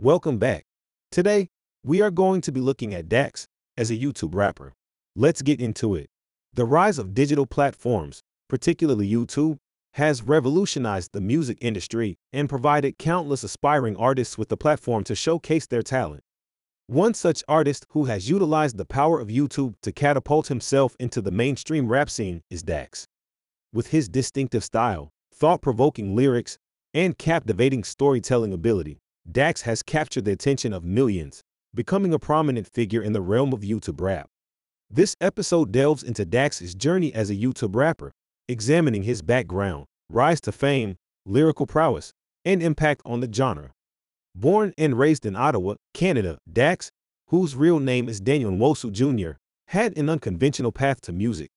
Welcome back. Today, we are going to be looking at Dax as a YouTube rapper. Let's get into it. The rise of digital platforms, particularly YouTube, has revolutionized the music industry and provided countless aspiring artists with the platform to showcase their talent. One such artist who has utilized the power of YouTube to catapult himself into the mainstream rap scene is Dax. With his distinctive style, thought provoking lyrics, and captivating storytelling ability, Dax has captured the attention of millions, becoming a prominent figure in the realm of YouTube rap. This episode delves into Dax's journey as a YouTube rapper, examining his background, rise to fame, lyrical prowess, and impact on the genre. Born and raised in Ottawa, Canada, Dax, whose real name is Daniel Nwosu Jr., had an unconventional path to music.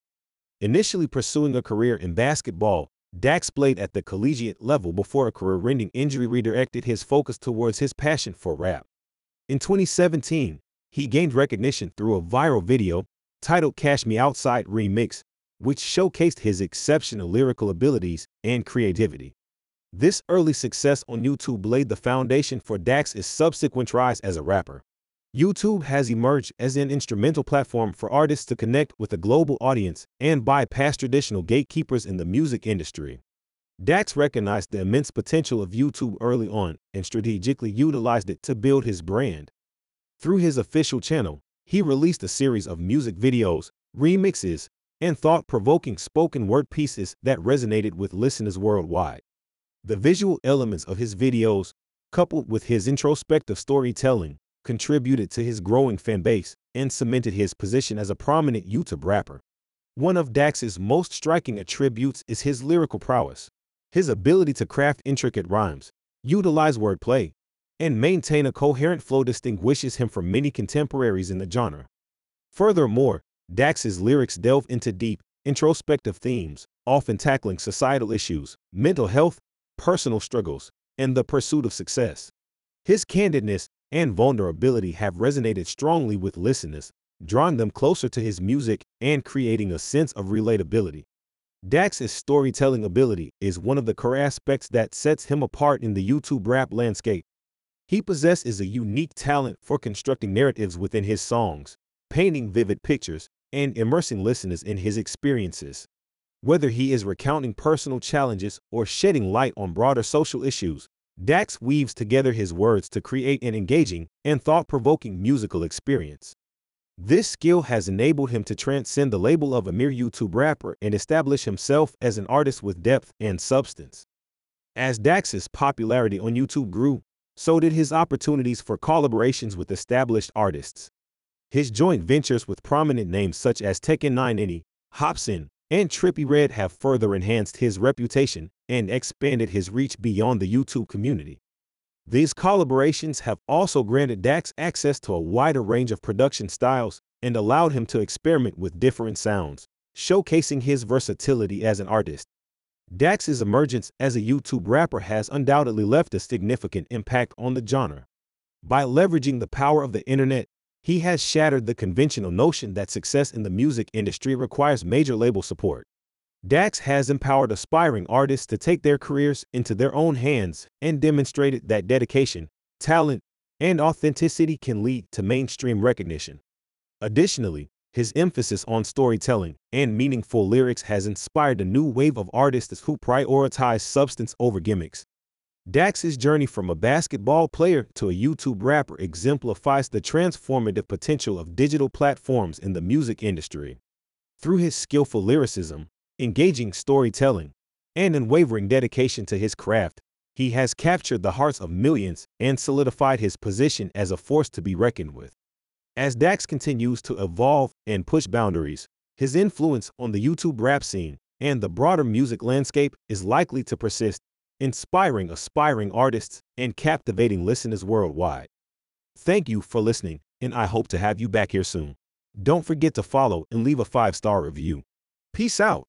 Initially pursuing a career in basketball, Dax played at the collegiate level before a career-ending injury redirected his focus towards his passion for rap. In 2017, he gained recognition through a viral video titled Cash Me Outside Remix, which showcased his exceptional lyrical abilities and creativity. This early success on YouTube laid the foundation for Dax's subsequent rise as a rapper. YouTube has emerged as an instrumental platform for artists to connect with a global audience and bypass traditional gatekeepers in the music industry. Dax recognized the immense potential of YouTube early on and strategically utilized it to build his brand. Through his official channel, he released a series of music videos, remixes, and thought provoking spoken word pieces that resonated with listeners worldwide. The visual elements of his videos, coupled with his introspective storytelling, contributed to his growing fan base and cemented his position as a prominent YouTube rapper. One of Dax's most striking attributes is his lyrical prowess. His ability to craft intricate rhymes, utilize wordplay, and maintain a coherent flow distinguishes him from many contemporaries in the genre. Furthermore, Dax's lyrics delve into deep, introspective themes, often tackling societal issues, mental health, personal struggles, and the pursuit of success. His candidness and vulnerability have resonated strongly with listeners, drawing them closer to his music and creating a sense of relatability. Dax's storytelling ability is one of the core aspects that sets him apart in the YouTube rap landscape. He possesses a unique talent for constructing narratives within his songs, painting vivid pictures, and immersing listeners in his experiences. Whether he is recounting personal challenges or shedding light on broader social issues, Dax weaves together his words to create an engaging and thought provoking musical experience. This skill has enabled him to transcend the label of a mere YouTube rapper and establish himself as an artist with depth and substance. As Dax's popularity on YouTube grew, so did his opportunities for collaborations with established artists. His joint ventures with prominent names such as Tech N9ne, Hopsin, and Trippie Redd have further enhanced his reputation and expanded his reach beyond the YouTube community. These collaborations have also granted Dax access to a wider range of production styles and allowed him to experiment with different sounds, showcasing his versatility as an artist. Dax's emergence as a YouTube rapper has undoubtedly left a significant impact on the genre. By leveraging the power of the internet, he has shattered the conventional notion that success in the music industry requires major label support. Dax has empowered aspiring artists to take their careers into their own hands and demonstrated that dedication, talent, and authenticity can lead to mainstream recognition. Additionally, his emphasis on storytelling and meaningful lyrics has inspired a new wave of artists who prioritize substance over gimmicks. Dax's journey from a basketball player to a YouTube rapper exemplifies the transformative potential of digital platforms in the music industry. Through his skillful lyricism, engaging storytelling, and unwavering dedication to his craft, he has captured the hearts of millions and solidified his position as a force to be reckoned with. As Dax continues to evolve and push boundaries, his influence on the YouTube rap scene and the broader music landscape is likely to persist, inspiring aspiring artists and captivating listeners worldwide. Thank you for listening, and I hope to have you back here soon. Don't forget to follow and leave a five star review. Peace out.